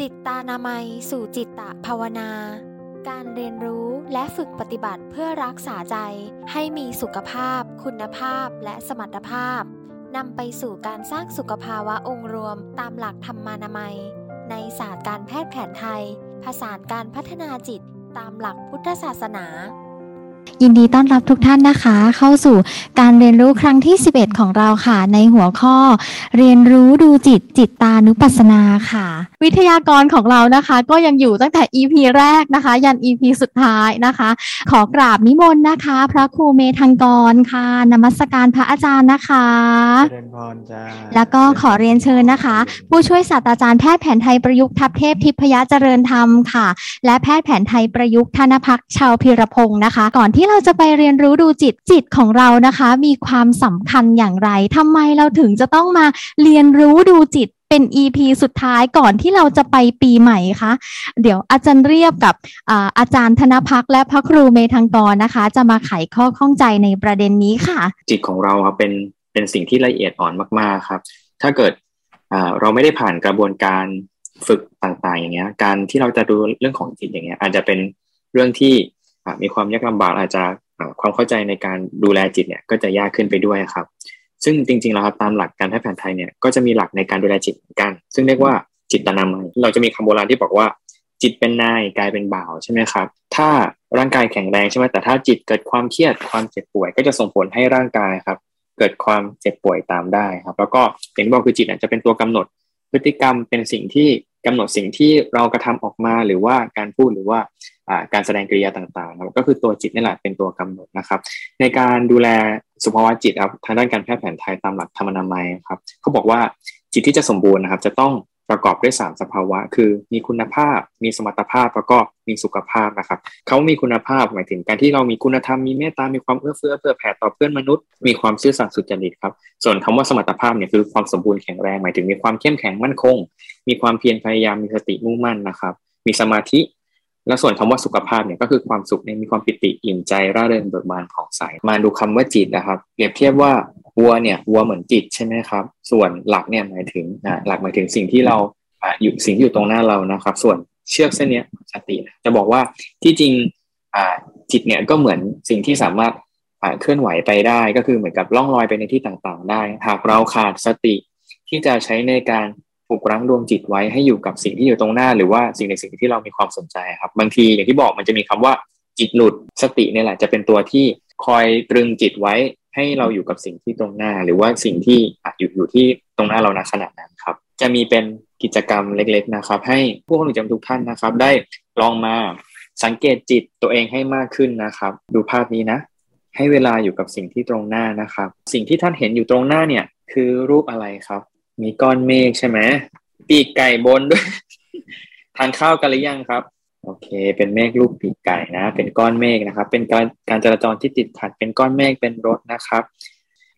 จิตตานามัย สู่จิตตะภาวนา การเรียนรู้และฝึกปฏิบัติเพื่อรักษาใจ ให้มีสุขภาพ คุณภาพและสมรรถภาพนำไปสู่การสร้างสุขภาวะองค์รวมตามหลักธรรมานามัย ในศาสตร์การแพทย์แผนไทย ผสานการพัฒนาจิตตามหลักพุทธศาสนา ยินดีต้อนรับทุกท่านนะคะ เข้าสู่การเรียนรู้ครั้งที่ 11 ของเราค่ะ ในหัวข้อ เรียนรู้ดูจิตจิตตานุปัสสนาค่ะ วิทยากรของเรานะคะ ก็ยังอยู่ตั้งแต่ EP แรกนะคะ ยัน EP สุดท้ายนะคะ ขอกราบนิมนต์นะคะ พระครูเมธังกรค่ะ นมัสการพระอาจารย์นะคะเรียนพรจ้าแล้วก็ขอเรียนเชิญนะคะ ผู้ช่วยศาสตราจารย์แพทย์แผนไทยประยุกต์ทัพเทพทิพยเจริญธรรมค่ะ และแพทย์แผนไทยประยุกต์ธนพักชาวพิรพงศ์นะคะ ก่อนที่เราจะไปเรียนรู้ดูจิตจิตของเรานะคะ มีความสำคัญอย่างไรทำไมเราถึงจะต้องมาเรียนรู้ดูจิตเป็น EP สุดท้ายก่อนที่เราจะไปปีใหม่คะเดี๋ยวอาจารย์เรียบกับอาจารย์ธนพักและพระครูเมธังกรนะคะ จะมาไขข้อข้องใจในประเด็นนี้ค่ะ จิตของเราเป็นเป็นสิ่งที่ละเอียดอ่อนมากๆครับ ถ้าเกิดเราไม่ได้ผ่านกระบวนการฝึกต่างๆ อย่างเงี้ย การที่เราจะดูเรื่องของจิตอย่างเงี้ยอาจจะเป็นเรื่องที่ มีความยากลำบากอาจจะความเข้าใจในการดูแลจิตเนี่ยก็จะยากขึ้นไปด้วยครับ ซึ่งจริงๆแล้วครับตามหลักการแพทย์แผนไทยเนี่ยก็จะมีหลักในการดูแลจิตเหมือนกัน ซึ่งเรียกว่าจิตตนามัยเราจะมีคำโบราณที่บอกว่า จิตเป็นนายกายเป็นบ่าวใช่ไหมครับ ถ้าร่างกายแข็งแรงใช่ไหมแต่ถ้าจิตเกิดความเครียดความเจ็บป่วย ก็จะส่งผลให้ร่างกายครับ เกิดความเจ็บป่วยตามได้ครับ แล้วก็อย่างที่บอกคือจิตจะเป็นตัวกำหนด พฤติกรรมเป็นสิ่งที่ กำหนดสิ่งที่เรากระทำออกมาหรือว่าการพูดหรือว่าการแสดงกริยาต่างๆนะก็คือตัวจิตนี่แหละเป็นตัวกำหนดนะครับ ในการดูแลสุขภาวะจิตครับทางด้านการแพทย์แผนไทยตามหลักธรรมนามัยครับเขาบอกว่าจิตที่จะสมบูรณ์นะครับ จะต้อง ประกอบด้วย 3 สภาวะ คือมีคุณภาพ มีสมรรถภาพแล้วก็มีสุขภาพนะครับเขามีคุณภาพหมายถึงการที่เรามีคุณธรรมมีเมตตา มีความเอื้อเฟื้อเผื่อแผ่ต่อเพื่อนมนุษย์ มีความซื่อสัตย์สุจริตครับ ส่วนคำว่าสมรรถภาพเนี่ยคือความสมบูรณ์แข็งแรงหมายถึงมีความเข้มแข็งมั่นคง มีความเพียรพยายามมีสติมุ่งมั่นนะครับ มีสมาธิ แล้วส่วนคำว่าสุขภาพเนี่ยก็คือความสุขเนี่ยมีความปิติอิ่มใจร่าเริงเบิกบานผ่องใสมาดูคำว่าจิตนะครับเปรียบเทียบว่าวัวเนี่ยวัวเหมือนจิตใช่ไหมครับ ส่วนหลักเนี่ยหมายถึงหลักหมายถึงสิ่งที่เราอยู่สิ่งที่อยู่ตรงหน้าเรานะครับ ส่วนเชือกเส้นนี้สติจะบอกว่าที่จริงจิตเนี่ยก็เหมือนสิ่งที่สามารถเคลื่อนไหวไปได้ ก็คือเหมือนกับล่องลอยไปในที่ต่างๆ ได้ หากเราขาดสติที่จะใช้ในการ ปลุกรั้งดวงจิตไว้ให้อยู่กับสิ่งที่อยู่ตรงหน้า หรือว่าสิ่งในสิ่งที่เรามีความสนใจครับ บางทีอย่างที่บอกมันจะมีคำว่าจิตหลุดสติเนี่ยแหละจะเป็นตัวที่คอยตรึงจิตไว้ให้เราอยู่กับสิ่งที่ตรงหน้า หรือว่าสิ่งที่อยู่อยู่ที่ตรงหน้าเราณขณะนั้นครับ จะมีเป็นกิจกรรมเล็ก ๆนะครับ ให้ผู้คนจำทุกท่านนะครับ ได้ลองมาสังเกตจิตตัวเองให้มากขึ้นนะครับ ดูภาพนี้นะ ให้เวลาอยู่กับสิ่งที่ตรงหน้านะครับ สิ่งที่ท่านเห็นอยู่ตรงหน้าเนี่ยคือรูปอะไรครับ มีก้อนเมฆใช่ไหมปีกไก่บนด้วยทานข้าวกันหรือยังครับ โอเค เป็นเมฆรูปปีกไก่นะ เป็นก้อนเมฆนะครับ เป็นการการจราจรที่ติดขัด เป็นก้อนเมฆเป็นรถนะครับ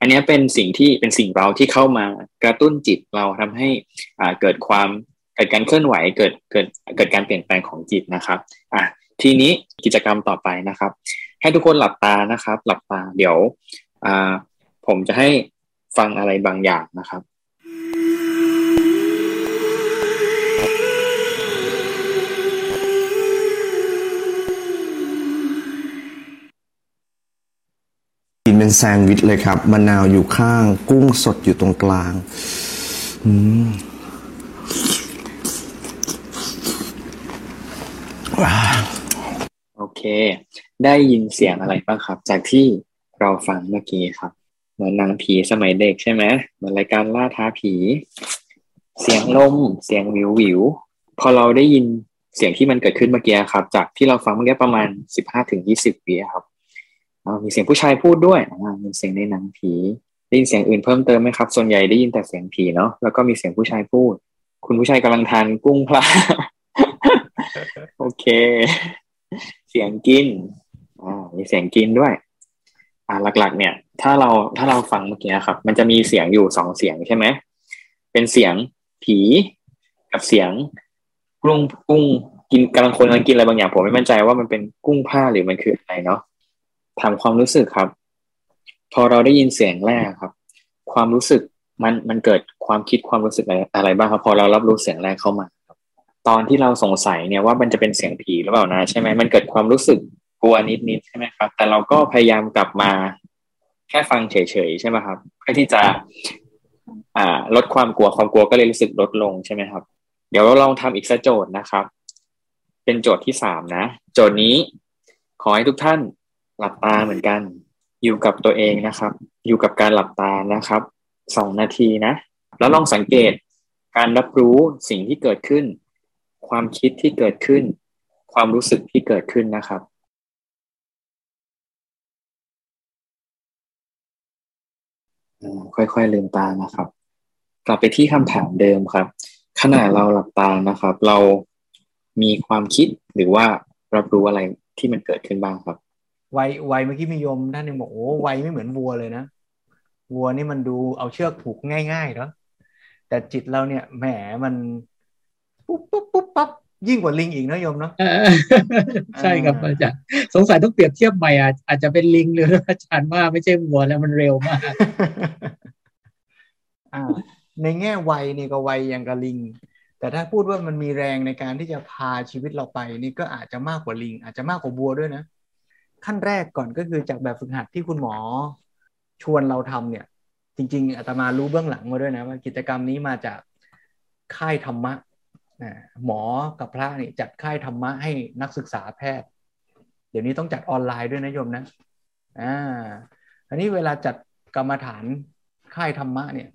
อันนี้เป็นสิ่งที่เป็นสิ่งเราที่เข้ามากระตุ้นจิตเราทำให้อ่าเกิดความเกิดการเคลื่อนไหวเกิดเกิดเกิดการเปลี่ยนแปลงของจิตนะครับอะทีนี้กิจกรรมต่อไปนะครับ ให้ทุกคนหลับตานะครับ หลับตาเดี๋ยวอ่าผมจะให้ฟังอะไรบางอย่างนะครับ เป็นแซนด์วิชเลยครับมะนาวอยู่ข้าง กุ้งสดอยู่ตรงกลางโอเค ได้ยินเสียงอะไรบ้างครับ จากที่เราฟังเมื่อกี้ครับ เหมือนนางผีสมัยเด็กใช่ไหมเหมือนรายการล่าท้าผี เสียงลมเสียงวิววิวพอเราได้ยินเสียงที่มันเกิดขึ้นเมื่อกี้ครับ จากที่เราฟังเมื่อกี้ประมาณสิบห้าถึงยี่สิบปีครับ มีเสียงผู้ชายพูดด้วยมีเสียงในหนังผีได้ยินเสียงอื่นเพิ่มเติมไหมครับ ส่วนใหญ่ได้ยินแต่เสียงผีเนาะแล้วก็มีเสียงผู้ชายพูด คุณผู้ชายกำลังทานกุ้งพลาโอเค เสียงกินอ่ามีเสียงกินด้วย อ่าหลัก ๆ เนี่ย ถ้าเราถ้าเราฟังเมื่อกี้ครับ มันจะมีเสียงอยู่สองเสียงใช่ไหมเป็นเสียงผีกับเสียงกุ้งกุ้งกินกำลังคนกำลังกินอะไรบางอย่างผมไม่มั่นใจว่ามันเป็นกุ้งผ้าหรือมันคืออะไรเนาะ ถามความรู้สึกครับ พอเราได้ยินเสียงแรกครับ ความรู้สึกมันมันเกิดความคิดความรู้สึกอะไรอะไรบ้างครับ พอเรารับรู้เสียงแรกเข้ามาครับ ตอนที่เราสงสัยเนี่ยว่ามันจะเป็นเสียงผีหรือเปล่านะใช่ไหมมันเกิดความรู้สึกกลัวนิดๆใช่ไหมครับ แต่เราก็พยายามกลับมาแค่ฟังเฉยๆใช่ไหมครับเพื่อที่จะ อ่า ลดความกลัวความกลัวก็เลยรู้สึกลดลงใช่ไหมครับ เดี๋ยวเราลองทำอีกสักโจทย์นะครับ เป็นโจทย์ที่สามนะ โจทย์นี้ขอให้ทุกท่าน หลับตาเหมือนกัน อยู่กับตัวเองนะครับ อยู่กับการหลับตานะครับสองนาทีนะ แล้วลองสังเกตการรับรู้สิ่งที่เกิดขึ้น ความคิดที่เกิดขึ้น ความรู้สึกที่เกิดขึ้นนะครับค่อยๆลืมตานะครับ กลับไปที่คำถามเดิมครับ ขณะเราหลับตานะครับ เรามีความคิดหรือว่ารับรู้อะไรที่มันเกิดขึ้นบ้างครับ วัยวัยเมื่อกี้มีโยมท่านหนึงบอกโอ้วัยไม่เหมือนวัวเลยนะวัวนี่มันดูเอาเชือกผูกง่ายๆเนาะแต่จิตเราเนี่ยแหมมันปุ๊บปุ๊บปุ๊บปั๊บยิ่งกว่าลิงอีกนะโยมเนาะเออใช่ครับอาจารย์สงสัยต้องเปรียบเทียบใหม่อาจอาจจะเป็นลิงเลยอาจารย์ว่าไม่ใช่วัวแล้วมันเร็วมากอ่าในแง่วัยนี่ก็วัยอย่างกับลิง แต่ถ้าพูดว่ามันมีแรงในการที่จะพาชีวิตเราไป นี่ก็อาจจะมากกว่าลิง อาจจะมากกว่าวัวด้วยนะ ขั้นแรกก่อนก็คือจากแบบฝึกหัดที่คุณหมอชวนเราทำเนี่ย จริง ๆอาตมารู้เบื้องหลังมาด้วยนะว่ากิจกรรมนี้มาจากค่ายธรรมะนะหมอกับพระนี่จัดค่ายธรรมะให้นักศึกษาแพทย์ เดี๋ยวนี้ต้องจัดออนไลน์ด้วยนะโยมนะอ่าอันนี้เวลาจัดกรรมฐานค่ายธรรมะเนี่ย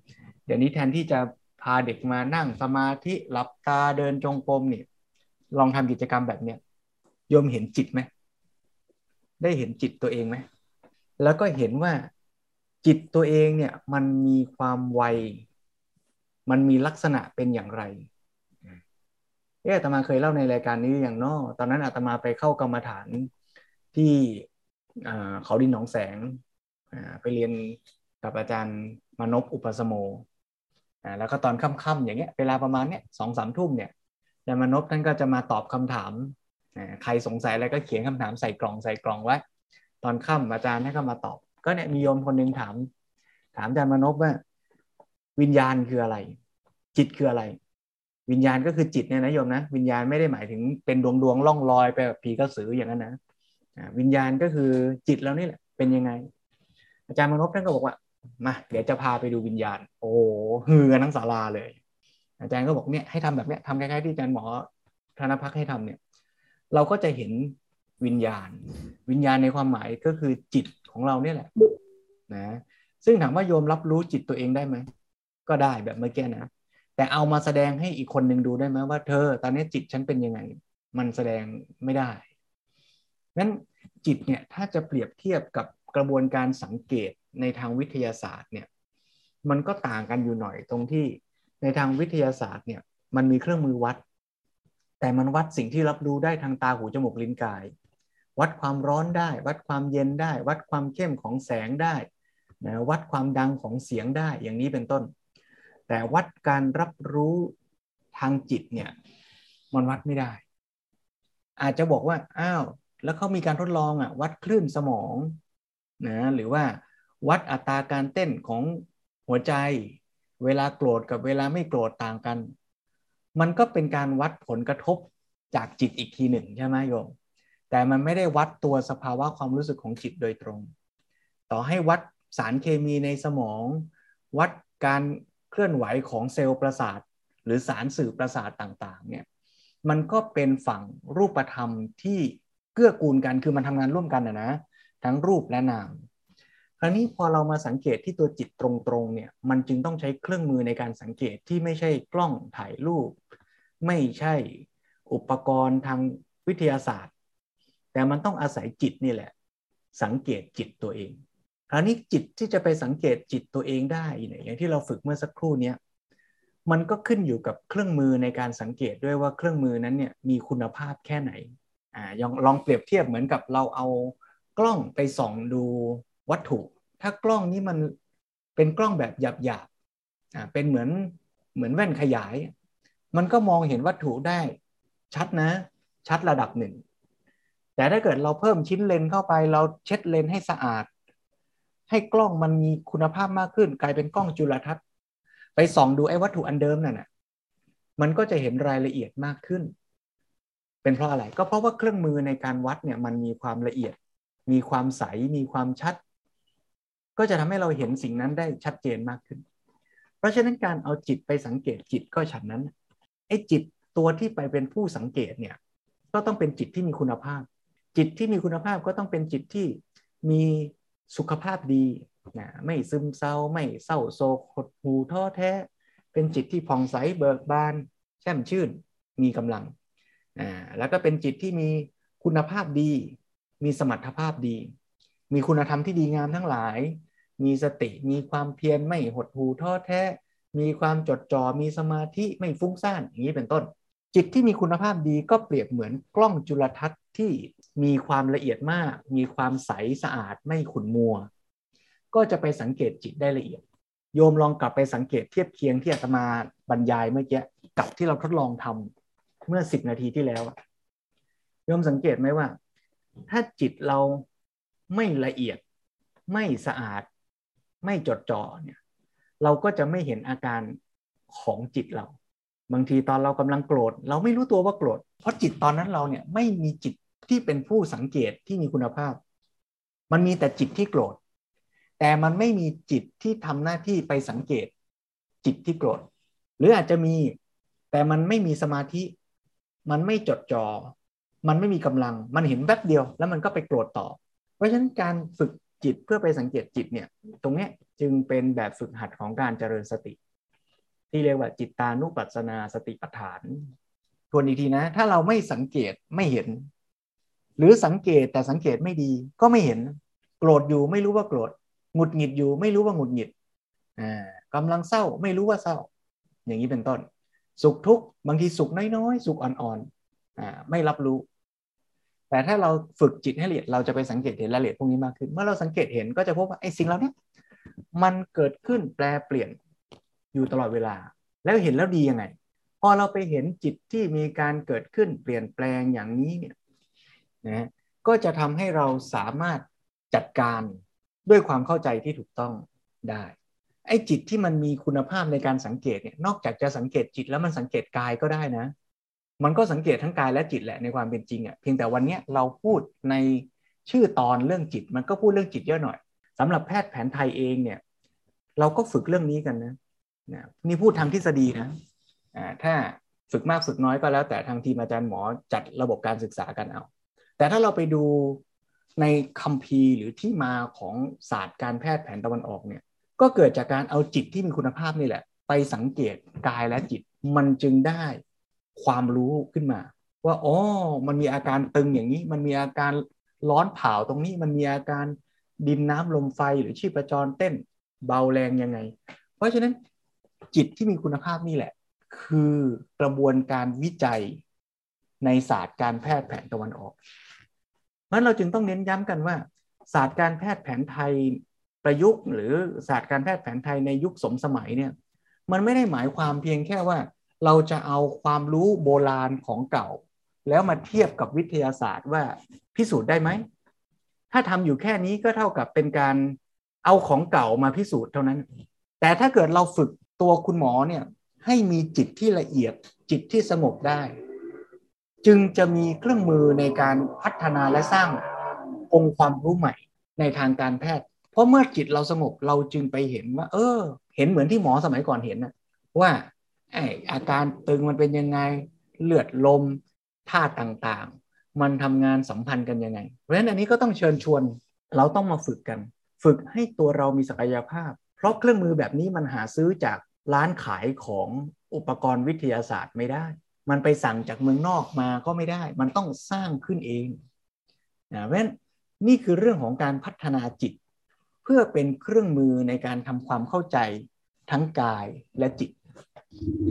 เดี๋ยวนี้แทนที่จะพาเด็กมานั่งสมาธิหลับตาเดินจงกรมเนี่ยลองทำกิจกรรมแบบเนี้ยโยมเห็นจิตไหม ได้เห็นจิตตัวเองไหมแล้วก็เห็นว่าจิตตัวเองเนี่ยมันมีความไว มันมีลักษณะเป็นอย่างไรเอออาตมาเคยเล่าในรายการนี้อย่างนอตอนนั้นอาตมาไปเข้ากรรมฐานที่เขาดินหนองแสงไปเรียนกับอาจารย์มนพอุปสมโมอ่าแล้วก็ตอนค่ำๆอย่างเงี้ยเวลาประมาณเนี้ยสองสามทุ่มเนี่ยอาจารย์มนพท่านก็จะมาตอบคำถาม ใครสงสัยอะไรก็เขียนคำถามใส่กล่องใส่กล่องไว้ ตอนค่ำอาจารย์ให้ก็มาตอบ ก็เนี่ยมีโยมคนหนึ่งถาม ถามอาจารย์มนพว่า วิญญาณคืออะไร จิตคืออะไร วิญญาณก็คือจิตเนี่ยนะโยมนะ วิญญาณไม่ได้หมายถึงเป็นดวงดวงล่องลอยไปแบบผีกระสืออย่างนั้นนะวิญญาณก็คือจิตเรานี่แหละ เป็นยังไง อาจารย์มนพท่านก็บอกว่ามาเดี๋ยวจะพาไปดูวิญญาณ โอ้โหฮือกันทั้งศาลาเลย อาจารย์ก็บอกเนี่ยให้ทำแบบเนี้ยทำคล้ายๆที่อาจารย์หมอธนพักให้ทำเนี่ย เราก็จะเห็นวิญญาณ วิญญาณในความหมายก็คือจิตของเราเนี่ยแหละนะซึ่งถามว่าโยมรับรู้จิตตัวเองได้ไหมก็ได้แบบเมื่อกี้นะแต่เอามาแสดงให้อีกคนหนึ่งดูได้ไหมว่าเธอ ตอนนี้จิตฉันเป็นยังไง มันแสดงไม่ได้นั้นจิตเนี่ยถ้าจะเปรียบเทียบกับกระบวนการสังเกตในทางวิทยาศาสตร์เนี่ยมันก็ต่างกันอยู่หน่อยตรงที่ในทางวิทยาศาสตร์เนี่ยมันมีเครื่องมือวัด แต่มันวัดสิ่งที่รับรู้ได้ทางตาหูจมูกลิ้นกาย วัดความร้อนได้ วัดความเย็นได้ วัดความเข้มของแสงได้นะวัดความดังของเสียงได้อย่างนี้เป็นต้น แต่วัดการรับรู้ทางจิตเนี่ยมันวัดไม่ได้ อาจจะบอกว่าอ้าวแล้วเขามีการทดลองอะวัดคลื่นสมองนะหรือว่าวัดอัตราการเต้นของหัวใจ เวลาโกรธกับเวลาไม่โกรธต่างกัน มันก็เป็นการวัดผลกระทบจากจิตอีกทีหนึ่งใช่ไหมโยม แต่มันไม่ได้วัดตัวสภาวะความรู้สึกของจิตโดยตรง ต่อให้วัดสารเคมีในสมอง วัดการเคลื่อนไหวของเซลล์ประสาท หรือสารสื่อประสาทต่างๆเนี่ยมันก็เป็นฝั่งรูปธรรมที่เกื้อกูลกันคือมันทำงานร่วมกันนะนะทั้งรูปและนาม ราวนี้พอเรามาสังเกตที่ตัวจิตตรงๆเนี่ยมันจึงต้องใช้เครื่องมือในการสังเกตที่ไม่ใช่กล้องถ่ายรูป ไม่ใช่อุปกรณ์ทางวิทยาศาสตร์ แต่มันต้องอาศัยจิตนี่แหละ สังเกตจิตตัวเองคราวนี้จิตที่จะไปสังเกตจิตตัวเองได้เนี่ยอย่างที่เราฝึกเมื่อสักครู่เนี้ยมันก็ขึ้นอยู่กับเครื่องมือในการสังเกตด้วยว่าเครื่องมือนั้นเนี่ยมีคุณภาพแค่ไหนอ่าลองลองเปรียบเทียบเหมือนกับเราเอากล้องไปส่องดูวัตถุ ถ้ากล้องนี้มันเป็นกล้องแบบหยาบๆอ่าเป็นเหมือนเหมือนแว่นขยาย มันก็มองเห็นวัตถุได้ชัดนะ ชัดระดับหนึ่ง แต่ถ้าเกิดเราเพิ่มชิ้นเลนเข้าไปเราเช็ดเลนให้สะอาด ให้กล้องมันมีคุณภาพมากขึ้น กลายเป็นกล้องจุลทรรศน์ ไปส่องดูไอ้วัตถุอันเดิมนั่นน่ะมันก็จะเห็นรายละเอียดมากขึ้น เป็นเพราะอะไร ก็เพราะว่าเครื่องมือในการวัดเนี่ยมันมีความละเอียด มีความใส มีความชัด ก็จะทำให้เราเห็นสิ่งนั้นได้ชัดเจนมากขึ้น เพราะฉะนั้นการเอาจิตไปสังเกตจิตก็ฉันนั้นไอ้จิตตัวที่ไปเป็นผู้สังเกตเนี่ยก็ต้องเป็นจิตที่มีคุณภาพ จิตที่มีคุณภาพก็ต้องเป็นจิตที่มีสุขภาพดีนะไม่ซึมเศร้าไม่เศร้าโศกหดหูท้อแท้ เป็นจิตที่ผ่องใสเบิกบาน แช่มชื่นมีกำลังอ่าแล้วก็เป็นจิตที่มีคุณภาพดี มีสมรรถภาพดี มีคุณธรรมที่ดีงามทั้งหลาย มีสติมีความเพียรไม่หดหูท้อแท้ มีความจดจ่อมีสมาธิไม่ฟุ้งซ่านอย่างนี้เป็นต้น จิตที่มีคุณภาพดีก็เปรียบเหมือนกล้องจุลทรรศน์ที่มีความละเอียดมาก มีความใสสะอาดไม่ขุ่นมัว ก็จะไปสังเกตจิตได้ละเอียด โยมลองกลับไปสังเกตเทียบเคียงที่อาตมาบรรยายเมื่อกี้กับที่เราทดลองทำเมื่อสิบนาทีที่แล้วโยมสังเกตไหมว่า ถ้าจิตเรา ไม่ละเอียด ไม่สะอาด ไม่จดจ่อเนี่ย เราก็จะไม่เห็นอาการของจิตเรา บางทีตอนเรากำลังโกรธ เราไม่รู้ตัวว่าโกรธ เพราะจิตตอนนั้นเราเนี่ยไม่มีจิตที่เป็นผู้สังเกตที่มีคุณภาพ มันมีแต่จิตที่โกรธ แต่มันไม่มีจิตที่ทำหน้าที่ไปสังเกต จิตที่โกรธ หรืออาจจะมีแต่มันไม่มีสมาธิ มันไม่จดจอ่อมันไม่มีกำลัง มันเห็นแป๊บเดียว แล้วมันก็ไปโกรธต่อ ราะฉะนั้นการฝึกจิตเพื่อไปสังเกตจิตเนี่ยตรงนี้จึงเป็นแบบฝึกหัดของการเจริญสติ ที่เรียกว่าจิตตานุปัสสนาสติปัฏฐานทวนอีกทีนะ ถ้าเราไม่สังเกตไม่เห็น หรือสังเกตแต่สังเกตไม่ดีก็ไม่เห็น โกรธอยู่ไม่รู้ว่าโกรธหงุดหงิดอยู่ไม่รู้ว่าหงุดหงิดอ่ากำลังเศร้าไม่รู้ว่าเศร้า อย่างนี้เป็นต้น สุขทุกข์บางทีสุขน้อยๆ สุขอ่อนๆอ่าไม่รับรู้ แต่ถ้าเราฝึกจิตให้ละเอียดเราจะไปสังเกตเห็นรายละเอียดพวกนี้มากขึ้น เมื่อเราสังเกตเห็นก็จะพบว่าไอ้สิ่งเหล่านี้มันเกิดขึ้นแปลเปลี่ยนอยู่ตลอดเวลา แล้วเห็นแล้วดียังไง พอเราไปเห็นจิตที่มีการเกิดขึ้นเปลี่ยนแปลงอย่างนี้เนี่ยนะก็จะทำให้เราสามารถจัดการด้วยความเข้าใจที่ถูกต้องได้ ไอ้จิตที่มันมีคุณภาพในการสังเกตเนี่ยนอกจากจะสังเกตจิตแล้วมันสังเกตกายก็ได้นะ มันก็สังเกตทั้งกายและจิตแหละในความเป็นจริงอะ่ะเพียงแต่วันนี้เราพูดในชื่อตอนเรื่องจิต มันก็พูดเรื่องจิตเยอะหน่อยสำหรับแพทย์แผนไทยเองเนี่ย เราก็ฝึกเรื่องนี้กันนะนะนี่พูดทางทฤษฎีนะอ่าถ้าฝึกมากฝึกน้อยก็แล้วแต่ทางทีมอาจารย์หมอจัดระบบการศึกษากันเอา แต่ถ้าเราไปดูในคัมภีร์หรือที่มาของศาสตร์การแพทย์แผนตะวันออกเนี่ย ก็เกิดจากการเอาจิตที่มีคุณภาพนี่แหละ ไปสังเกตกายและจิตมันจึงได้ ความรู้ขึ้นมา ว่าอ๋อมันมีอาการตึงอย่างนี้ มันมีอาการร้อนเผาตรงนี้มันมีอาการดินน้ำลมไฟหรือชีพจรเต้นเบาแรงยังไง เพราะฉะนั้นจิตที่มีคุณภาพนี่แหละ คือกระบวนการวิจัยในศาสตร์การแพทย์แผนตะวันออกราะเราจึงต้องเน้นย้ำกันว่า ศาสตร์การแพทย์แผนไทยประยุกต์ หรือศาสตร์การแพทย์แผนไทยในยุคสมสมัยเนี่ยมันไม่ได้หมายความเพียงแค่ว่า เราจะเอาความรู้โบราณของเก่า แล้วมาเทียบกับวิทยาศาสตร์ว่าพิสูจน์ได้ไหม ถ้าทำอยู่แค่นี้ก็เท่ากับเป็นการเอาของเก่ามาพิสูจน์เท่านั้น แต่ถ้าเกิดเราฝึกตัวคุณหมอเนี่ยให้มีจิตที่ละเอียดจิตที่สงบได้ จึงจะมีเครื่องมือในการพัฒนาและสร้างองค์ความรู้ใหม่ในทางการแพทย์ เพราะเมื่อจิตเราสงบเราจึงไปเห็นว่า เออ เห็นเหมือนที่หมอสมัยก่อนเห็นนะว่า ออาการตึงมันเป็นยังไงเลือดลมท่าต่างๆ มันทำงานสัมพันธ์กันยังไง เพราะฉะนั้นอันนี้ก็ต้องเชิญชวนเราต้องมาฝึกกัน ฝึกให้ตัวเรามีศักยภาพ เพราะเครื่องมือแบบนี้มันหาซื้อจากร้านขายของอุปกรณ์วิทยาศาสตร์ไม่ได้ มันไปสั่งจากเมืองนอกมาก็ไม่ได้ มันต้องสร้างขึ้นเองนะเพราะฉะนั้นนี่คือเรื่องของการพัฒนาจิต เพื่อเป็นเครื่องมือในการทำความเข้าใจทั้งกายและจิต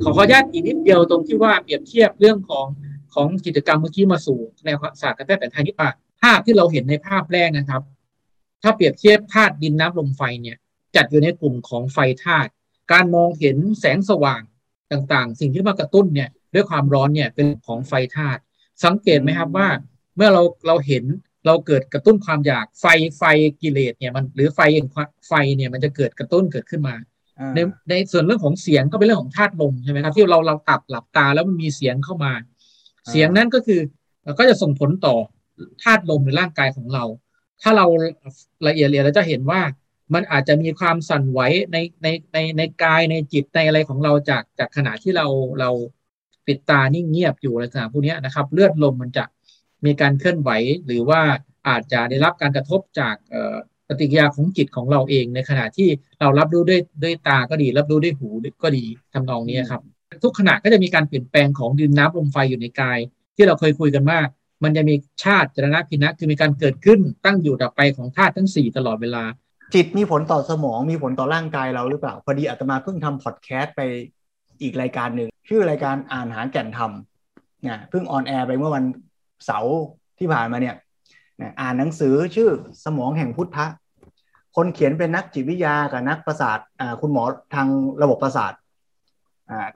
ขอขอนุญาตอีกนิดเดียวตรงที่ว่าเปรียบเทียบเรื่องของของกิจกรรมเมื่อกี้มาสู่ในศาสตร์การแพทย์แผนไทยนี่ป่ะภาพที่เราเห็นในภาพแรกนะครับ ถ้าเปรียบเทียบธาตุดินน้ำลมไฟเนี่ย จัดอยู่ในกลุ่มของไฟธาตุการมองเห็นแสงสว่างต่างๆ สิ่งที่มากระตุ้นเนี่ยด้วยความร้อนเนี่ยเป็นของไฟธาตุสังเกตไหมครับว่า เมื่อเราเราเห็นเราเกิดกระตุ้นความอยากไฟไฟกิเลสเนี่ยมันหรือไฟไฟเนี่ยมันจะเกิดกระตุ้นเกิดขึ้นมา ในในส่วนเรื่องของเสียงก็เป็นเรื่องของธาตุลมใช่ไหมครับ ที่เราเราตับหลับตาแล้วมันมีเสียงเข้ามา เสียงนั้นก็คือก็จะส่งผลต่อธาตุลมในร่างกายของเรา ถ้าเราละเอียดเรียนเราจะเห็นว่ามันอาจจะมีความสั่นไหวในในในในกายในจิตในอะไรของเราจากจากขณะที่เราเราปิดตานิ่งเงียบอยู่อะไรต่างๆพวกเนี้ยนะครับ เลือดลมมันจะมีการเคลื่อนไหวหรือว่าอาจจะได้รับการกระทบจากเอ่อป ฏิกิริยาของจิตของเราเองในขณะที่เรารับรู้ด้วยด้วยตาก็ดี รับรู้ด้วยหูก็ดีทำนองนี้ครับ ทุกขณะก็จะมีการเปลี่ยนแปลงของดินน้ำลมไฟอยู่ในกาย ที่เราเคยคุยกันว่ามันจะมีชาติจรณะพินะคือมีการเกิดขึ้นตั้งอยู่ดับไปของธาตุทั้งสี่ตลอดเวลา จิตมีผลต่อสมองมีผลต่อร่างกายเราหรือเปล่า พอดีอาตมาเพิ่งทำพอดแคสต์ไปอีกรายการหนึ่ง ชื่อรายการอ่านหาแก่นธรรมนะเพิ่ง on air ไปเมื่อวันเสาร์ที่ผ่านมาเนี่ยนะอ่านหนังสือชื่อสมองแห่งพุทธะ คนเขียนเป็นนักจิตวิทยากับนักประสาทคุณหมอทางระบบประสาท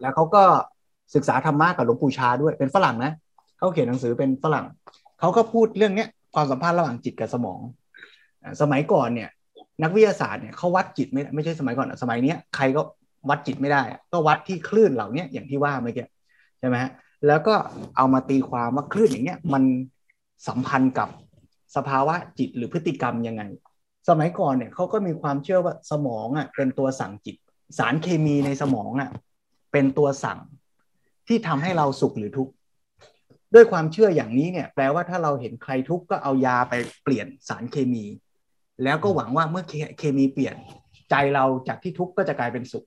แล้วเขาก็ศึกษาธรรมะกับหลวงปู่ชาด้วยเป็นฝรั่งนะเขาเขียนหนังสือเป็นฝรั่งเขาก็พูดเรื่องเนี้ยความสัมพันธ์ระหว่างจิตกับสมองสมัยก่อนเนี่ย นักวิทยาศาสตร์เนี่ยเขาวัดจิตไม่ไม่ใช่สมัยก่อนสมัยเนี้ยใครก็วัดจิตไม่ได้ ก็วัดที่คลื่นเหล่านี้อย่างที่ว่าเมื่อกี้ใช่ไหมฮะแล้วก็เอามาตีความว่าคลื่นอย่างเงี้ยมันสัมพันธ์กับสภาวะจิตหรือพฤติกรรมยังไง สมัยก่อนเนี่ยเขาก็มีความเชื่อว่าสมองอะเป็นตัวสั่งจิต สารเคมีในสมองอะเป็นตัวสั่งที่ทำให้เราสุขหรือทุกข์ด้วยความเชื่ออย่างนี้เนี่ย แปลว่าถ้าเราเห็นใครทุกข์ก็เอายาไปเปลี่ยนสารเคมี แล้วก็หวังว่าเมื่อเคเคมีเปลี่ยน ใจเราจากที่ทุกข์ก็จะกลายเป็นสุข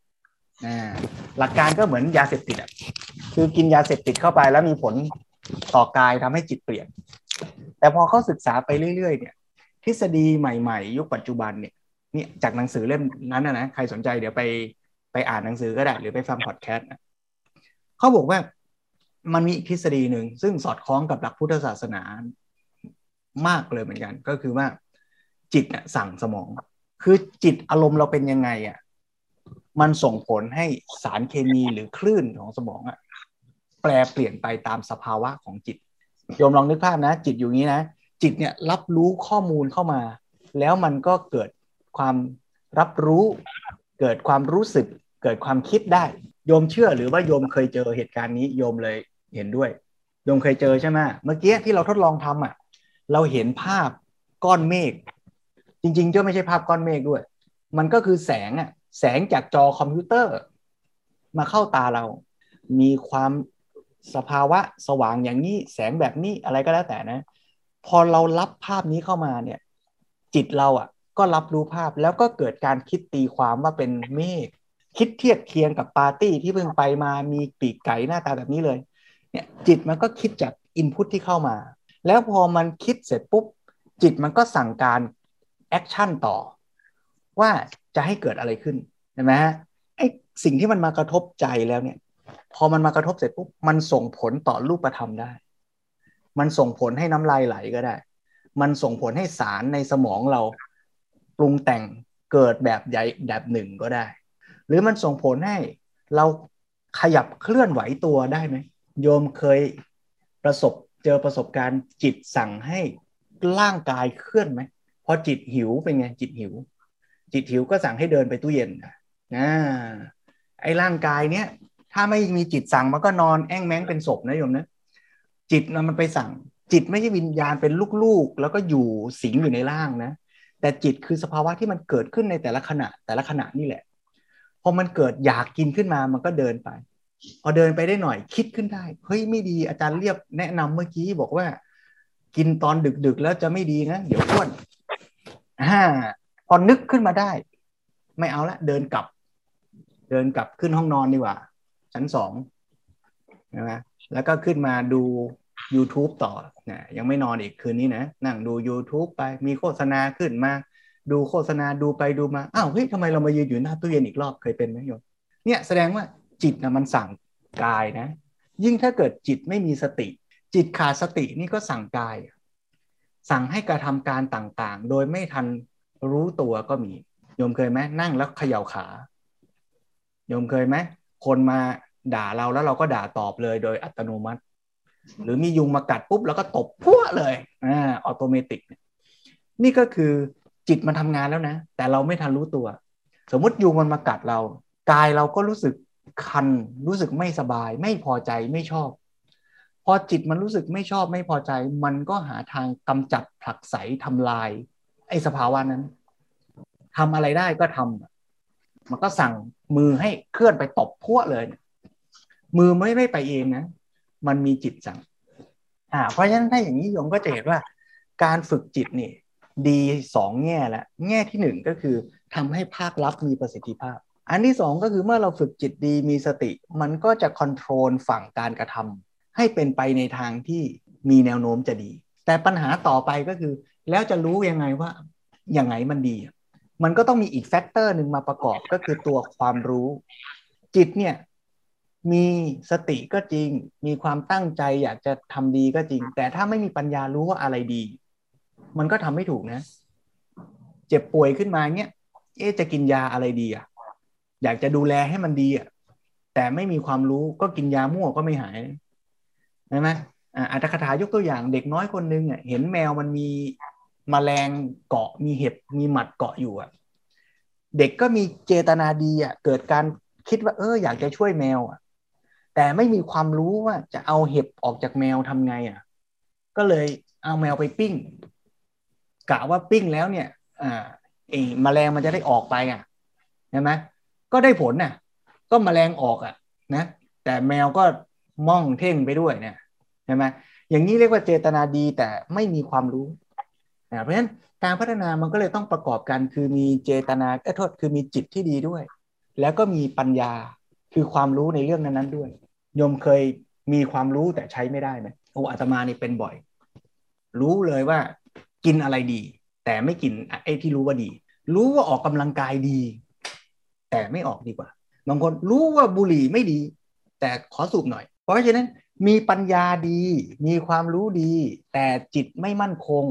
หลักการก็เหมือนยาเสพติดอะคือกินยาเสพติดเข้าไปแล้วมีผลต่อกายทำให้จิตเปลี่ยน แต่พอเขาศึกษาไปเรื่อยๆ เนี่ย ฤษฎีใหม่ๆ ยุคปัจจุบันเนี่ยเนี่ยจากหนังสือเล่มนั้นนะนะใครสนใจเดี๋ยวไปไปอ่านหนังสือก็ได้ หรือไปฟังพอดแคสต์เขาบอกว่ามันมีทฤษฎีหนึ่งซึ่งสอดคล้องกับหลักพุทธศาสนามากเลยเหมือนกัน ก็คือว่าจิตน่ะสั่งสมอง คือจิตอารมณ์เราเป็นยังไงอะมันส่งผลให้สารเคมีหรือคลื่นของสมองอะแปลเปลี่ยนไปตามสภาวะของจิตโยมลองนึกภาพนะ จิตอยู่งี้นะ จิตเนี่ยรับรู้ข้อมูลเข้ามา แล้วมันก็เกิดความรับรู้ เกิดความรู้สึก เกิดความคิดได้ โยมเชื่อหรือว่าโยมเคยเจอเหตุการณ์นี้โยมเลยเห็นด้วย โยมเคยเจอใช่ไหมเมื่อกี้ที่เราทดลองทำอะ เราเห็นภาพก้อนเมฆจริงๆก็ไม่ใช่ภาพก้อนเมฆด้วย มันก็คือแสงอะแสงจากจอคอมพิวเตอร์ มาเข้าตาเรา มีความสภาวะสว่างอย่างนี้แสงแบบนี้อะไรก็แล้วแต่นะ พอเรารับภาพนี้เข้ามาเนี่ย จิตเราอะ ก็รับรู้ภาพแล้วก็เกิดการคิดตีความว่าเป็นเมฆคิดเทียบเคียงกับปาร์ตี้ที่เพิ่งไปมามีปีกไก่หน้าตาแบบนี้เลย เนี่ย จิตมันก็คิดจากอินพุตที่เข้ามา แล้วพอมันคิดเสร็จปุ๊บ จิตมันก็สั่งการแอคชั่นต่อ ว่าจะให้เกิดอะไรขึ้นเห็นไหมฮะไอ้สิ่งที่มันมากระทบใจแล้วเนี่ย พอมันมากระทบเสร็จปุ๊บมันส่งผลต่อรูปธรรมได้ มันส่งผลให้น้ำลายไหลก็ได้ มันส่งผลให้สารในสมองเราปรุงแต่งเกิดแบบใหญ่แบบหนึ่งก็ได้ หรือมันส่งผลให้เราขยับเคลื่อนไหวตัวได้ไหมโยมเคยประสบเจอประสบการณ์จิตสั่งให้ร่างกายเคลื่อนไหมพอจิตหิวเป็นไงจิตหิว จิตหิวก็สั่งให้เดินไปตู้เย็นนะไอ้ร่างกายเนี้ยถ้าไม่มีจิตสั่งมันก็นอนแอ้งแม้งเป็นศพนะโยมนะ จิตนะมันไปสั่ง จิตไม่ใช่วิญญาณเป็นลูกๆ แล้วก็อยู่สิงอยู่ในร่างนะ แต่จิตคือสภาวะที่มันเกิดขึ้นในแต่ละขณะแต่ละขณะนี่แหละพอมันเกิดอยากกินขึ้นมามันก็เดินไป พอเดินไปได้หน่อยคิดขึ้นได้เฮ้ยไม่ดีอาจารย์เรียบแนะนำเมื่อกี้บอกว่า กินตอนดึกๆแล้วจะไม่ดีนะเดี๋ยวอ้วนอ่าพอนึกขึ้นมาได้ ไม่เอาละเดินกลับ เดินกลับขึ้นห้องนอนดีกว่า ชั้นสองนะ แล้วก็ขึ้นมาดู YouTube ต่อนะยังไม่นอนอีกคืนนี้นะ นั่งดู YouTube ไปมีโฆษณาขึ้นมา ดูโฆษณาดูไปดูมาอ้าวเฮ้ยทำไมเรามายืนอยู่หน้าตู้เย็นอีกรอบเคยเป็นไหมโยมเนี่ยแสดงว่าจิตนะมันสั่งกายนะ ยิ่งถ้าเกิดจิตไม่มีสติ จิตขาดสตินี่ก็สั่งกาย สั่งให้กระทำการต่างๆ โดยไม่ทันรู้ตัวก็มีโยมเคยไหมนั่งแล้วเขย่าขาโยมเคยไหมคนมา ด่าเราแล้วเราก็ด่าตอบเลยโดยอัตโนมัติ หรือมียุงมากัดปุ๊บแล้วก็ตบพัวเลยอ่าออโตเมติกนี่ก็คือจิตมันทำงานแล้วนะ แต่เราไม่ทันรู้ตัว สมมติยุงมันมากัดเรา กายเราก็รู้สึกคันรู้สึกไม่สบาย ไม่พอใจไม่ชอบ พอจิตมันรู้สึกไม่ชอบไม่พอใจ มันก็หาทางกำจัดผลักไสทำลาย ไอ้สภาวะนั้นทำอะไรได้ก็ทำมันก็สั่งมือให้เคลื่อนไปตบพวเลย มือไม่ไม่ไปเองนะ มันมีจิตสั่งอ่า เพราะฉะนั้นถ้าอย่างนี้โยมก็จะเห็นว่า การฝึกจิตนี่ ดีสองแง่ละแง่ที่หนึ่งก็คือทำให้ภาครับมีประสิทธิภาพ อันที่สองก็คือเมื่อเราฝึกจิตดีมีสติ มันก็จะ control ฝั่งการกระทำให้เป็นไปในทางที่มีแนวโน้มจะดี แต่ปัญหาต่อไปก็คือ แล้วจะรู้ยังไงว่าอย่างไงมันดี มันก็ต้องมีอีก factor หนึ่งมาประกอบก็คือตัวความรู้ จิตเนี่ย มีสติก็จริง มีความตั้งใจอยากจะทำดีก็จริง แต่ถ้าไม่มีปัญญารู้ว่าอะไรดี มันก็ทำไม่ถูกนะ เจ็บป่วยขึ้นมาเนี่ยเอ๊จะกินยาอะไรดีอะ อยากจะดูแลให้มันดีอะ แต่ไม่มีความรู้ก็กินยามั่วก็ไม่หายใช่ไหมอัตถคถายกตัวอย่างเด็กน้อยคนนึงอะเห็นแมวมันมีมแมลงเกาะมีเห็บมีหมัดเกาะอยู่อะ เด็กก็มีเจตนาดีอะ เกิดการคิดว่าเอออยากจะช่วยแมวอะ แต่ไม่มีความรู้ว่าจะเอาเห็บออกจากแมวทำไงอะ ก็เลยเอาแมวไปปิ้งกะว่าปิ้งแล้วเนี่ย อ่าไอ้มแมลงมันจะได้ออกไปอะใช่ไหมก็ได้ผลน่ะ ก็มแมลงออกอะ นะ แต่แมวก็ม่องเท่งไปด้วยเนี่ยใช่ไหมอย่างนี้เรียกว่าเจตนาดีแต่ไม่มีความรู้เพราะฉะนั้นการพัฒนามันก็เลยต้องประกอบกันคือมีเจตนาเออโทษคือมีจิตที่ดีด้วย แล้วก็มีปัญญาคือความรู้ในเรื่องนั้นๆด้วย โยมเคยมีความรู้แต่ใช้ไม่ได้ไหมโอ้อาตมานี่เป็นบ่อย รู้เลยว่า กินอะไรดี แต่ไม่กินไอ้ที่รู้ว่าดี รู้ว่าออกกำลังกายดี แต่ไม่ออกดีกว่าบางคนรู้ว่าบุหรี่ไม่ดี แต่ขอสูบหน่อย เพราะฉะนั้นมีปัญญาดี มีความรู้ดี แต่จิตไม่มั่นคง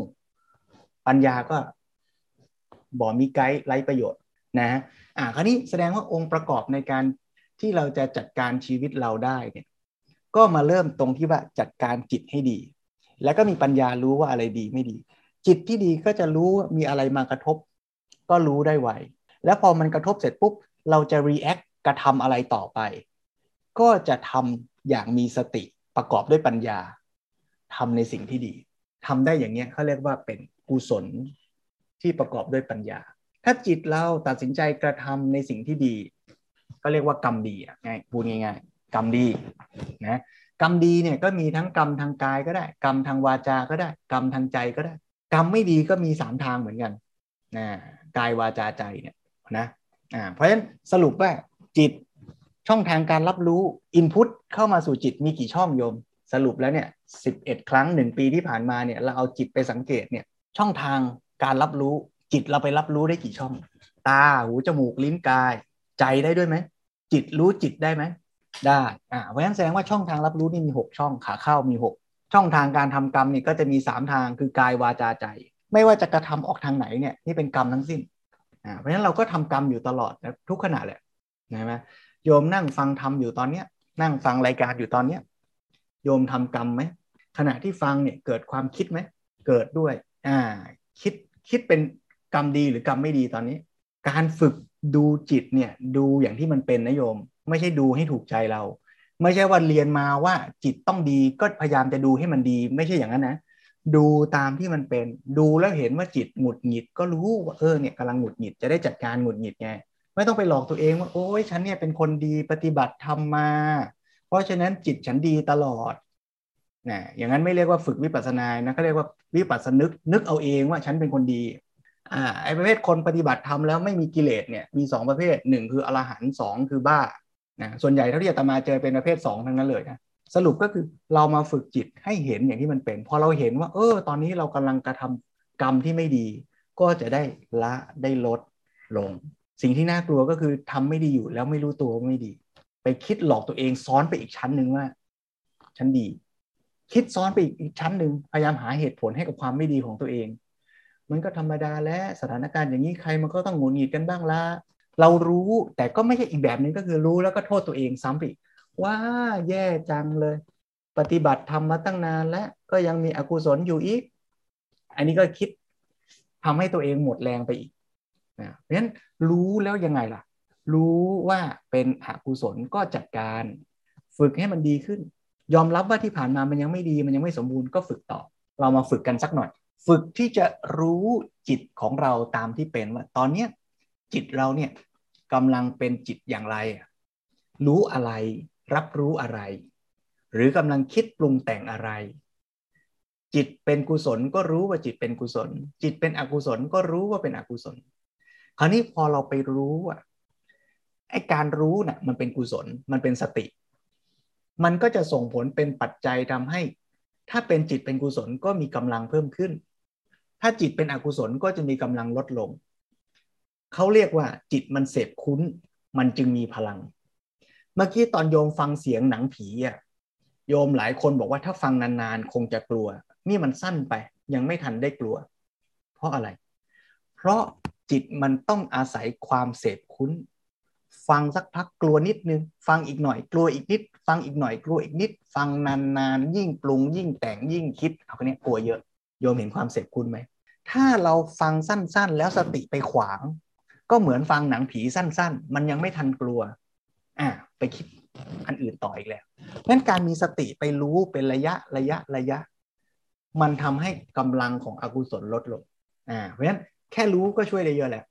ปัญญาก็บอกมีไกด์ไร้ประโยชน์นะอ่าคราวนี้แสดงว่าองค์ประกอบในการ ที่เราจะจัดการชีวิตเราได้เนี่ยก็มาเริ่มตรงที่ว่าจัดการจิตให้ดี แล้วก็มีปัญญารู้ว่าอะไรดีไม่ดี จิตที่ดีก็จะรู้มีอะไรมากระทบ ก็รู้ได้ไวแล้วพอมันกระทบเสร็จปุ๊บเราจะ react กระทำอะไรต่อไป ก็จะทำอย่างมีสติประกอบด้วยปัญญาทำในสิ่งที่ดีทำได้อย่างเงี้ยเขาเรียกว่าเป็นกุศลที่ประกอบด้วยปัญญา ถ้าจิตเราตัดสินใจกระทำในสิ่งที่ดี ก็เรียกว่ากรรมดีอะง่ายพูดง่ายๆกรรมดีนะกรรมดีเนี่ยก็มีทั้งกรรมทางกายก็ได้ กรรมทางวาจาก็ได้ กรรมทางใจก็ได้ กรรมไม่ดีก็มีสามทางเหมือนกันนะกายวาจาใจเนี่ยนะอ่าเพราะฉะนั้นสรุปว่าจิตช่องทางการรับรู้อินพุตเข้ามาสู่จิตมีกี่ช่องโยม สรุปแล้วเนี่ยสิบเอ็ดครั้งหนึ่งปีที่ผ่านมาเนี่ยเราเอาจิตไปสังเกตเนี่ยช่องทางการรับรู้จิตเราไปรับรู้ได้กี่ช่อง ตาหูจมูกลิ้นกาย ใจได้ด้วยไหมจิตรู้จิตได้ไหมได้อ่าเพราะฉะนั้นแสดงว่าช่องทางรับรู้นี่มีหกช่องขาเข้ามีหกช่องทางการทำกรรมนี่ก็จะมีสามทางคือกายวาจาใจ ไม่ว่าจะกระทำออกทางไหนเนี่ยนี่เป็นกรรมทั้งสิ้นอ่าเพราะฉะนั้นเราก็ทำกรรมอยู่ตลอดทุกขณะแหละนะไหมโยมนั่งฟังทำอยู่ตอนเนี้ย นั่งฟังรายการอยู่ตอนเนี้ยโยมทำกรรมไหมขณะที่ฟังเนี่ยเกิดความคิดไหมเกิดด้วยอ่าคิดคิดเป็นกรรมดีหรือกรรมไม่ดีตอนนี้ การฝึก ดูจิตเนี่ยดูอย่างที่มันเป็นนะโยม ไม่ใช่ดูให้ถูกใจเรา ไม่ใช่ว่าเรียนมาว่าจิตต้องดีก็พยายามจะดูให้มันดี ไม่ใช่อย่างนั้นนะดูตามที่มันเป็น ดูแล้วเห็นว่าจิตหงุดหงิด ก็รู้ว่าเออเนี่ยกำลังหงุดหงิดจะได้จัดการหงุดหงิดไงไม่ต้องไปหลอกตัวเองว่าโอ้ยฉันเนี่ยเป็นคนดีปฏิบัติทำมา เพราะฉะนั้นจิตฉันดีตลอดนะอย่างนั้นไม่เรียกว่าฝึกวิปัสสนานะเขาเรียกว่าวิปัสสนึกนึกเอาเองว่าฉันเป็นคนดี อ่าไอประเภทคนปฏิบัติทำแล้วไม่มีกิเลสเนี่ยมีสองประเภทหนึ่งคืออรหันต์สองคือบ้านะส่วนใหญ่เท่าที่อาตมาเจอเป็นประเภทสองทั้งนั้นเลยนะสรุปก็คือเรามาฝึกจิตให้เห็นอย่างที่มันเป็นพอเราเห็นว่า เออ ตอนนี้เรากำลังกระทำกรรมที่ไม่ดี ก็จะได้ละได้ลดลง สิ่งที่น่ากลัวก็คือทำไม่ดีอยู่แล้วไม่รู้ตัวว่าไม่ดี ไปคิดหลอกตัวเองซ้อนไปอีกชั้นหนึ่งว่าฉันดี คิดซ้อนไปอีกชั้นหนึ่งพยายามหาเหตุผลให้กับความไม่ดีของตัวเอง มันก็ธรรมดาและสถานการณ์อย่างนี้ใครมันก็ต้องหงุดหงิดกันบ้างละเรารู้แต่ก็ไม่ใช่อีกแบบนึงก็คือรู้แล้วก็โทษตัวเองซ้ำอีกว่าแย่จังเลย ปฏิบัติทำมาตั้งนานแล้วก็ยังมีอกุศลอยู่อีก อันนี้ก็คิดทำให้ตัวเองหมดแรงไปอีกนะเพราะฉะนั้นรู้แล้วยังไงล่ะ รู้ว่าเป็นอกุศลก็จัดการ ฝึกให้มันดีขึ้น ยอมรับว่าที่ผ่านมามันยังไม่ดีมันยังไม่สมบูรณ์ก็ฝึกต่อ เรามาฝึกกันสักหน่อย ฝึกที่จะรู้จิตของเราตามที่เป็นว่า ตอนเนี้ยจิตเราเนี่ยกำลังเป็นจิตอย่างไร รู้อะไร รับรู้อะไร หรือกำลังคิดปรุงแต่งอะไร จิตเป็นกุศลก็รู้ว่าจิตเป็นกุศล จิตเป็นอกุศลก็รู้ว่าเป็นอกุศล คราวนี้พอเราไปรู้อะไอการรู้น่ะมันเป็นกุศลมันเป็นสติ มันก็จะส่งผลเป็นปัจจัยทำให้ ถ้าเป็นจิตเป็นกุศลก็มีกำลังเพิ่มขึ้น ถ้าจิตเป็นอกุศลก็จะมีกำลังลดลง เขาเรียกว่าจิตมันเสพคุ้น มันจึงมีพลัง เมื่อกี้ตอนโยมฟังเสียงหนังผีอะโยมหลายคนบอกว่าถ้าฟังนานๆ คงจะกลัว นี่มันสั้นไป ยังไม่ทันได้กลัว เพราะอะไร เพราะจิตมันต้องอาศัยความเสพคุ้น ฟังสักพักกลัวนิดนึง ฟังอีกหน่อยกลัวอีกนิด ฟังอีกหน่อยกลัวอีกนิด ฟังนานๆ ยิ่งปรุงยิ่งแต่งยิ่งคิด เอาคนนี้กลัวเยอะ โยมเห็นความเสพคุ้นไหม ถ้าเราฟังสั้นๆ แล้วสติไปขวาง ก็เหมือนฟังหนังผีสั้นๆ มันยังไม่ทันกลัว อะไปคิดอันอื่นต่ออีกแล้วเพราะฉะนั้นการมีสติไปรู้เป็นระยะระยะระยะ มันทำให้กำลังของอกุศลลดลง อ่า เพราะฉะนั้นแค่รู้ก็ช่วยได้เยอะแหละ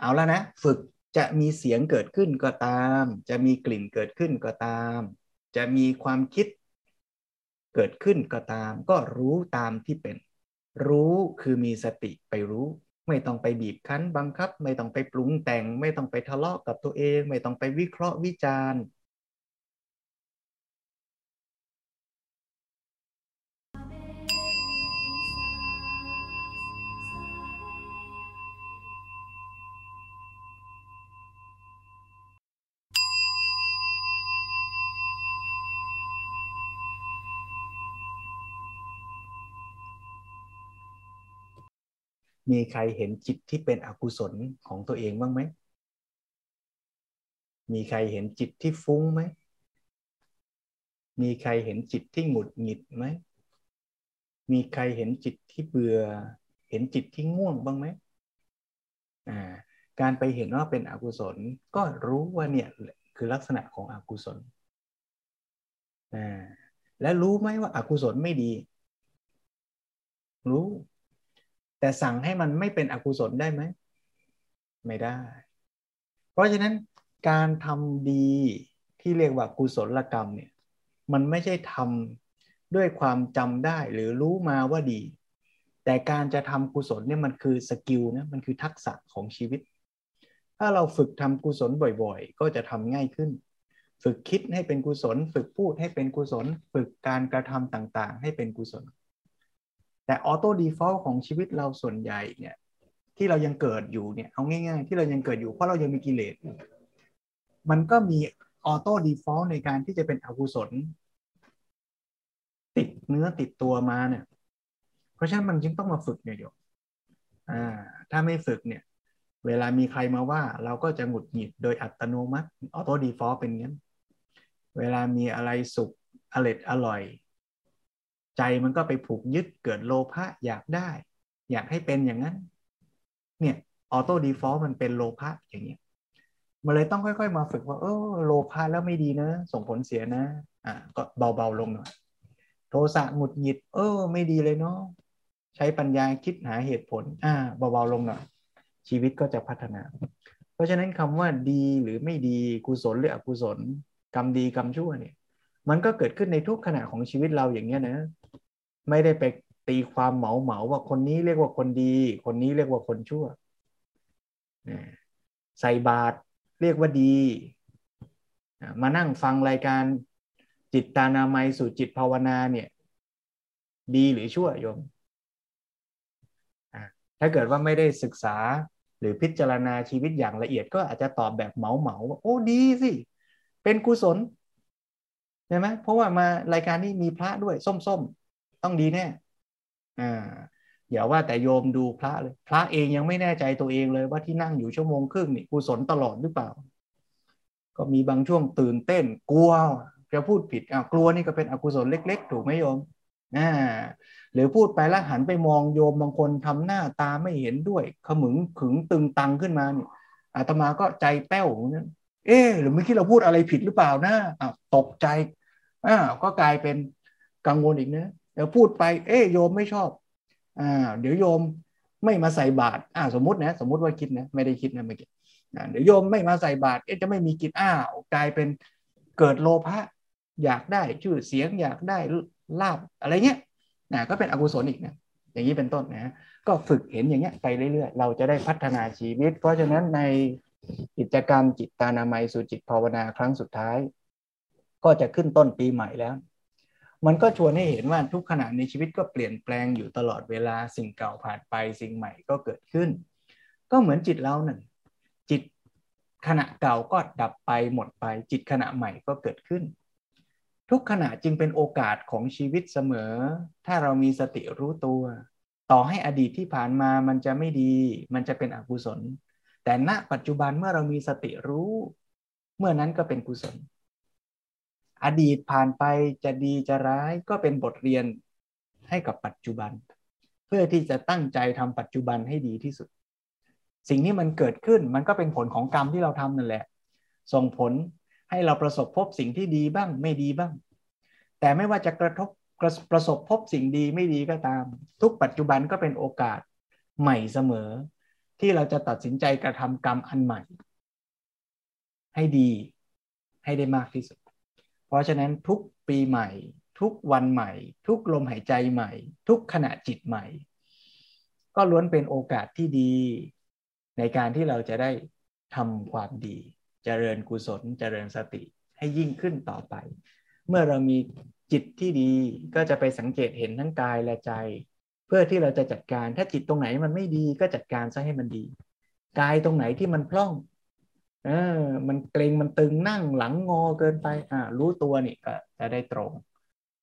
เอาแล้วนะ ฝึกจะมีเสียงเกิดขึ้นก็ตาม จะมีกลิ่นเกิดขึ้นก็ตาม จะมีความคิดเกิดขึ้นก็ตาม ก็รู้ตามที่เป็น รู้คือมีสติไปรู้ ไม่ต้องไปบีบคั้นบังคับ ไม่ต้องไปปรุงแต่ง ไม่ต้องไปทะเลาะกับตัวเอง ไม่ต้องไปวิเคราะห์วิจารณ์ มีใครเห็นจิตที่เป็นอกุศลของตัวเองบ้างไหม มีใครเห็นจิตที่ฟุ้งไหม มีใครเห็นจิตที่หงุดหงิดไหม มีใครเห็นจิตที่เบื่อ เห็นจิตที่ง่วงบ้างไหมอ่า การไปเห็นว่าเป็นอกุศล ก็รู้ว่าเนี่ยคือลักษณะของอกุศล อ่า และรู้ไหมว่าอากุศลไม่ดี รู้ แต่สั่งให้มันไม่เป็นอกุศลได้ไหม ไม่ได้ เพราะฉะนั้นการทำดีที่เรียกว่ากุศลกรรมเนี่ยมันไม่ใช่ทำด้วยความจำได้หรือรู้มาว่าดี แต่การจะทำกุศลเนี่ยมันคือสกิลนะมันคือทักษะของชีวิต ถ้าเราฝึกทำกุศลบ่อยๆ ก็จะทำง่ายขึ้น ฝึกคิดให้เป็นกุศล ฝึกพูดให้เป็นกุศล ฝึกการกระทำต่างๆ ให้เป็นกุศล แต่ auto default ของชีวิตเราส่วนใหญ่เนี่ย ที่เรายังเกิดอยู่เนี่ยเอาง่าย ๆ ที่เรายังเกิดอยู่เพราะเรายังมีกิเลสมันก็มี auto default ในการที่จะเป็นอกุศล ติดเนื้อติดตัวมาเนี่ย เพราะฉะนั้นมันจึงต้องมาฝึกเนี่ยโยมอ่า ถ้าไม่ฝึกเนี่ย เวลามีใครมาว่า เราก็จะหงุดหงิดโดยอัตโนมัติauto default เป็นงั้น เวลามีอะไรสุขอร่อยอร่อย ใจมันก็ไปผูกยึดเกิดโลภะอยากได้ อยากให้เป็นอย่างนั้น เนี่ย auto default มันเป็นโลภะอย่างเงี้ยมันเลยต้องค่อย ๆ มาฝึกว่าเออโลภะแล้วไม่ดีนะ ส่งผลเสียนะ อ่าก็เบาๆลงหน่อยโทสะหงุดหงิด เออ ไม่ดีเลยเนาะใช้ปัญญาคิดหาเหตุผล อ่าเบาๆลงหน่อยชีวิตก็จะพัฒนา เพราะฉะนั้นคำว่าดีหรือไม่ดีกุศลหรืออกุศล กรรมดีกรรมชั่วเนี่ย มันก็เกิดขึ้นในทุกขณะของชีวิตเราอย่างเงี้ยนะ ไม่ได้ไปตีความเหมาเหมาว่าคนนี้เรียกว่าคนดี คนนี้เรียกว่าคนชั่วใส่บาตรเรียกว่าดี มานั่งฟังรายการจิตตานามัยสู่จิตภาวนาเนี่ย ดีหรือชั่วโยมถ้าเกิดว่าไม่ได้ศึกษาหรือพิจารณาชีวิตอย่างละเอียดก็อาจจะตอบแบบเหมาเหมาว่าโอ้ดีสิ เป็นกุศลใช่ไหมเพราะว่ามารายการนี้มีพระด้วยส้มๆ ต้องดีแน่อ่าอย่าว่าแต่โยมดูพระเลย พระเองยังไม่แน่ใจตัวเองเลยว่าที่นั่งอยู่ชั่วโมงครึ่งนี่กุศลตลอดหรือเปล่า ก็มีบางช่วงตื่นเต้น กลัวจะพูดผิดอ่ากลัวนี่ก็เป็นอกุศลเล็ก ๆ ถูกไหมโยมอ่าหรือพูดไปแล้วหันไปมองโยมบางคนทำหน้าตาไม่เห็นด้วย ขมึงขึงตึงตังขึ้นมาเนี่ยอาตมาก็ใจแป้วนั้นเอ๊หรือเมื่อกี้เราพูดอะไรผิดหรือเปล่านะอะตกใจอ่าก็กลายเป็นกังวลอีกนะ ดี๋ยวพูดไป เอ๊ะโยมไม่ชอบ อ่า เดี๋ยวโยมไม่มาใส่บาตรอ่า สมมตินะ สมมติว่าคิดนะ ไม่ได้คิดนะเมื่อกี้เดี๋ยวโยมไม่มาใส่บาตรเอ๊ะจะไม่มีกินอ้าวกลายเป็นเกิดโลภะอยากได้ชื่อเสียงอยากได้ลาบอะไรเงี้ยนะก็เป็นอกุศลอีกนะอย่างนี้เป็นต้นนะก็ฝึกเห็นอย่างเงี้ยไปเรื่อยๆ เราจะได้พัฒนาชีวิต เพราะฉะนั้นในกิจกรรมจิตตานามัยสู่จิตภาวนาครั้งสุดท้าย ก็จะขึ้นต้นปีใหม่แล้ว มันก็ชวนให้เห็นว่าทุกขณะในชีวิตก็เปลี่ยนแปลงอยู่ตลอดเวลาสิ่งเก่าผ่านไปสิ่งใหม่ก็เกิดขึ้น ก็เหมือนจิตเราหนึ่งจิตขณะเก่าก็ดับไปหมดไป จิตขณะใหม่ก็เกิดขึ้น ทุกขณะจึงเป็นโอกาสของชีวิตเสมอ ถ้าเรามีสติรู้ตัว ต่อให้อดีตที่ผ่านมามันจะไม่ดี มันจะเป็นอกุศล แต่ณปัจจุบันเมื่อเรามีสติรู้ เมื่อนั้นก็เป็นกุศล อดีตผ่านไปจะดีจะร้ายก็เป็นบทเรียนให้กับปัจจุบัน เพื่อที่จะตั้งใจทำปัจจุบันให้ดีที่สุด สิ่งที่มันเกิดขึ้นมันก็เป็นผลของกรรมที่เราทำนั่นแหละ ส่งผลให้เราประสบพบสิ่งที่ดีบ้างไม่ดีบ้าง แต่ไม่ว่าจะกระทบประสบพบสิ่งดีไม่ดีก็ตาม ทุกปัจจุบันก็เป็นโอกาสใหม่เสมอ ที่เราจะตัดสินใจกระทำกรรมอันใหม่ ให้ดีให้ได้มากที่สุด เพราะฉะนั้นทุกปีใหม่ ทุกวันใหม่ ทุกลมหายใจใหม่ ทุกขณะจิตใหม่ ก็ล้วนเป็นโอกาสที่ดี ในการที่เราจะได้ทำความดี เจริญกุศล เจริญสติให้ยิ่งขึ้นต่อไป เมื่อเรามีจิตที่ดีก็จะไปสังเกตเห็นทั้งกายและใจ เพื่อที่เราจะจัดการถ้าจิตตรงไหนมันไม่ดีก็จัดการซะให้มันดี กายตรงไหนที่มันพร่อง เออ มันเกรงมันตึงนั่งหลังงอเกินไป อ่า รู้ตัวนี่ก็จะได้ตรง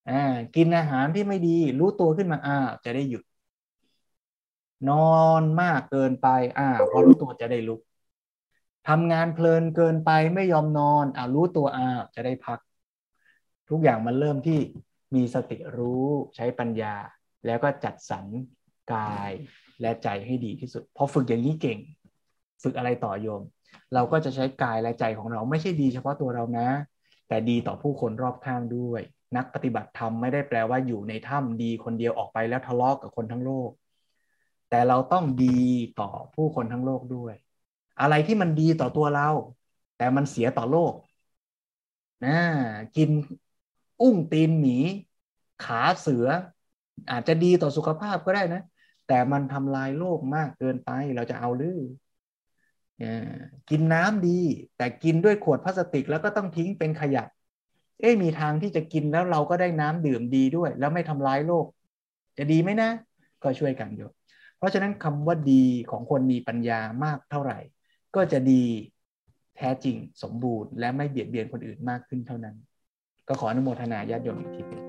อ่า กินอาหารที่ไม่ดี รู้ตัวขึ้นมาอ่า จะได้หยุด นอนมากเกินไป อ่า พอรู้ตัวจะได้ลุกทำงานเพลินเกินไปไม่ยอมนอนอ่ารู้ตัวอ่าจะได้พัก ทุกอย่างมันเริ่มที่มีสติรู้ใช้ปัญญา แล้วก็จัดสรรกายและใจให้ดีที่สุดพอฝึกอย่างนี้เก่ง ฝึกอะไรต่อโยม เราก็จะใช้กายและใจของเราไม่ใช่ดีเฉพาะตัวเรานะ แต่ดีต่อผู้คนรอบข้างด้วย นักปฏิบัติธรรมไม่ได้แปลว่าอยู่ในถ้ำดีคนเดียวออกไปแล้วทะเลาะกกับคนทั้งโลก แต่เราต้องดีต่อผู้คนทั้งโลกด้วย อะไรที่มันดีต่อตัวเรา แต่มันเสียต่อโลกนะกินอุ้งตีนหมี ขาเสือ อาจจะดีต่อสุขภาพก็ได้นะ แต่มันทำลายโลกมากเกินไปเราจะเอาหรือ กินน้ำดี แต่กินด้วยขวดพลาสติกแล้วก็ต้องทิ้งเป็นขยะ เอ๊มีทางที่จะกินแล้วเราก็ได้น้ำดื่มดีด้วย แล้วไม่ทำร้ายโลก จะดีไหมนะ ก็ช่วยกันอยู่ เพราะฉะนั้นคำว่าดีของคนมีปัญญามากเท่าไหร่ ก็จะดีแท้จริงสมบูรณ์ และไม่เบียดเบียนคนอื่นมากขึ้นเท่านั้น ก็ขออนุโมทนาญาติโยมอีกทีนึง